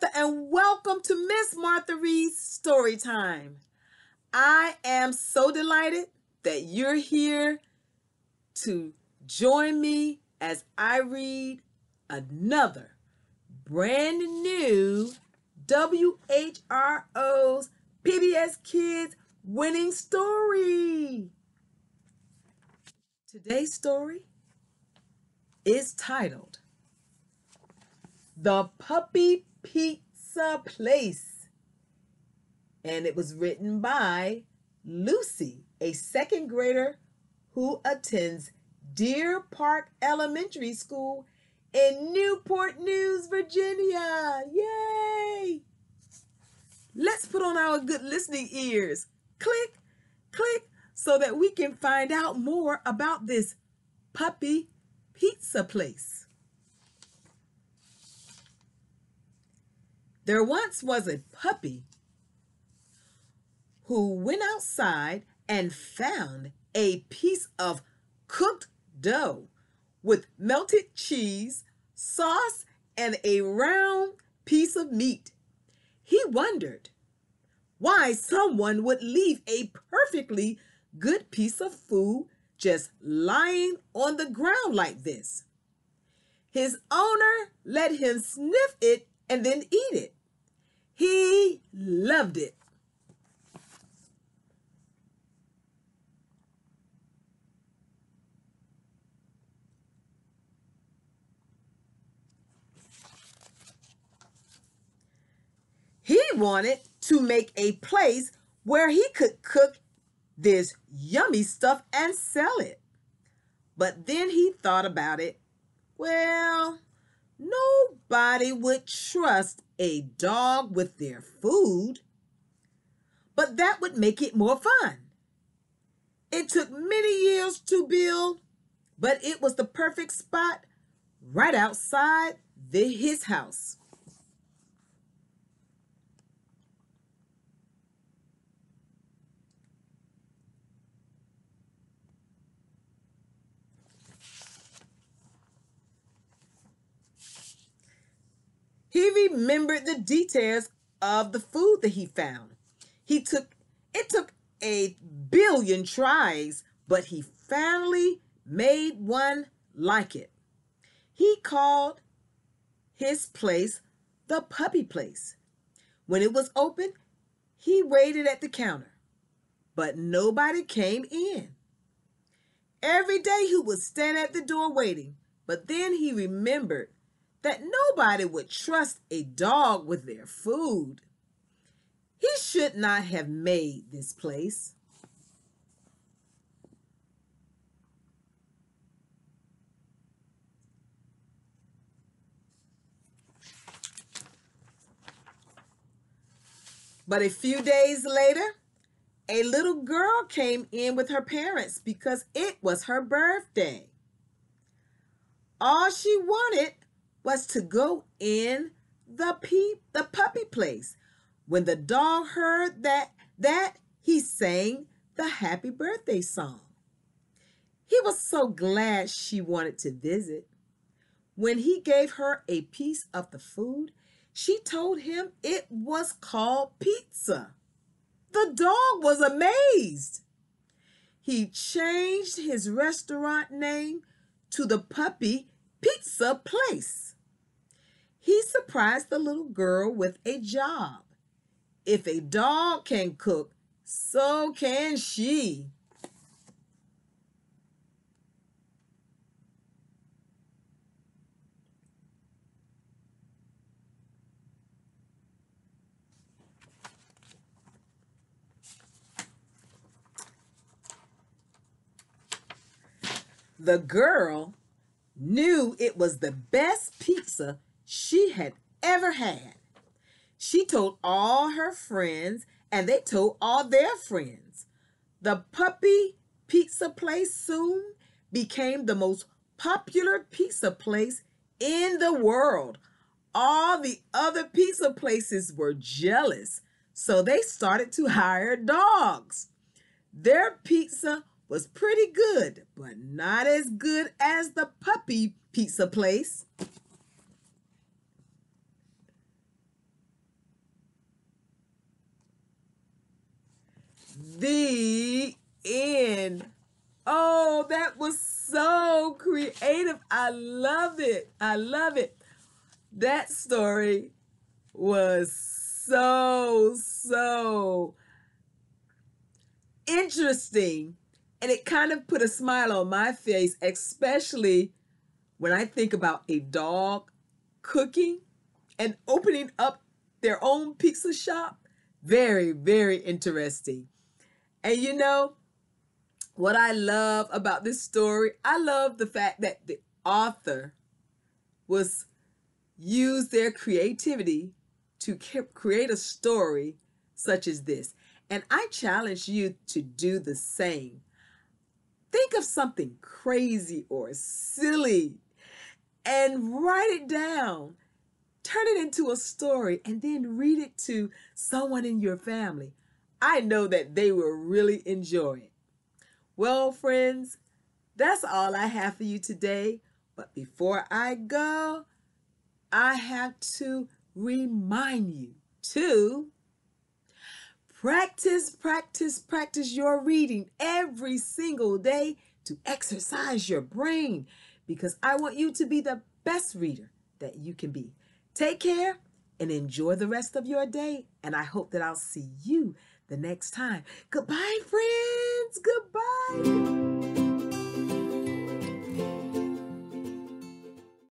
Martha, and welcome to Miss Martha Reed's Story Time. I am so delighted that you're here to join me as I read another brand new WHRO's PBS Kids winning story. Today's story is titled The Puppy Pizza Place. And it was written by Lucy, a second grader who attends Deer Park Elementary School in Newport News, Virginia. Yay! Let's put on our good listening ears. Click, click, so that we can find out more about this puppy pizza place. There once was a puppy who went outside and found a piece of cooked dough with melted cheese, sauce, and a round piece of meat. He wondered why someone would leave a perfectly good piece of food just lying on the ground like this. His owner let him sniff it and then eat it. He loved it. He wanted to make a place where he could cook this yummy stuff and sell it. But then he thought about it. Well, nobody would trust a dog with their food, but that would make it more fun. It took many years to build, but it was the perfect spot right outside the, his house. He remembered the details of the food that he found. He took it took a billion tries, but he finally made one like it. He called his place the puppy place. When it was open, he waited at the counter, but nobody came in. Every day he would stand at the door waiting, but then he remembered that nobody would trust a dog with their food. He should not have made this place. But a few days later, a little girl came in with her parents because it was her birthday. All she wanted was to go in the pe- the puppy place. When the dog heard that that he sang the happy birthday song. He was so glad she wanted to visit. When he gave her a piece of the food, she told him it was called pizza. The dog was amazed. He changed his restaurant name to the Puppy Pizza Place he surprised the little girl with a job. If a dog can cook, so can she. The girl knew it was the best pizza she had ever had. She told all her friends, and they told all their friends. The puppy pizza place soon became the most popular pizza place in the world. All the other pizza places were jealous, so they started to hire dogs. Their pizza was pretty good, but not as good as the puppy pizza place. The end. Oh, that was so creative. I love it. I love it. That story was so, so interesting. And it kind of put a smile on my face, especially when I think about a dog cooking and opening up their own pizza shop. Very, very interesting. And you know, what I love about this story, I love the fact that the author was used their creativity to create a story such as this. And I challenge you to do the same. Think of something crazy or silly and write it down. Turn it into a story and then read it to someone in your family. I know that they will really enjoy it. Well, friends, that's all I have for you today. But before I go, I have to remind you to practice, practice, practice your reading every single day to exercise your brain because I want you to be the best reader that you can be. Take care and enjoy the rest of your day. And I hope that I'll see you the next time. Goodbye, friends. Goodbye.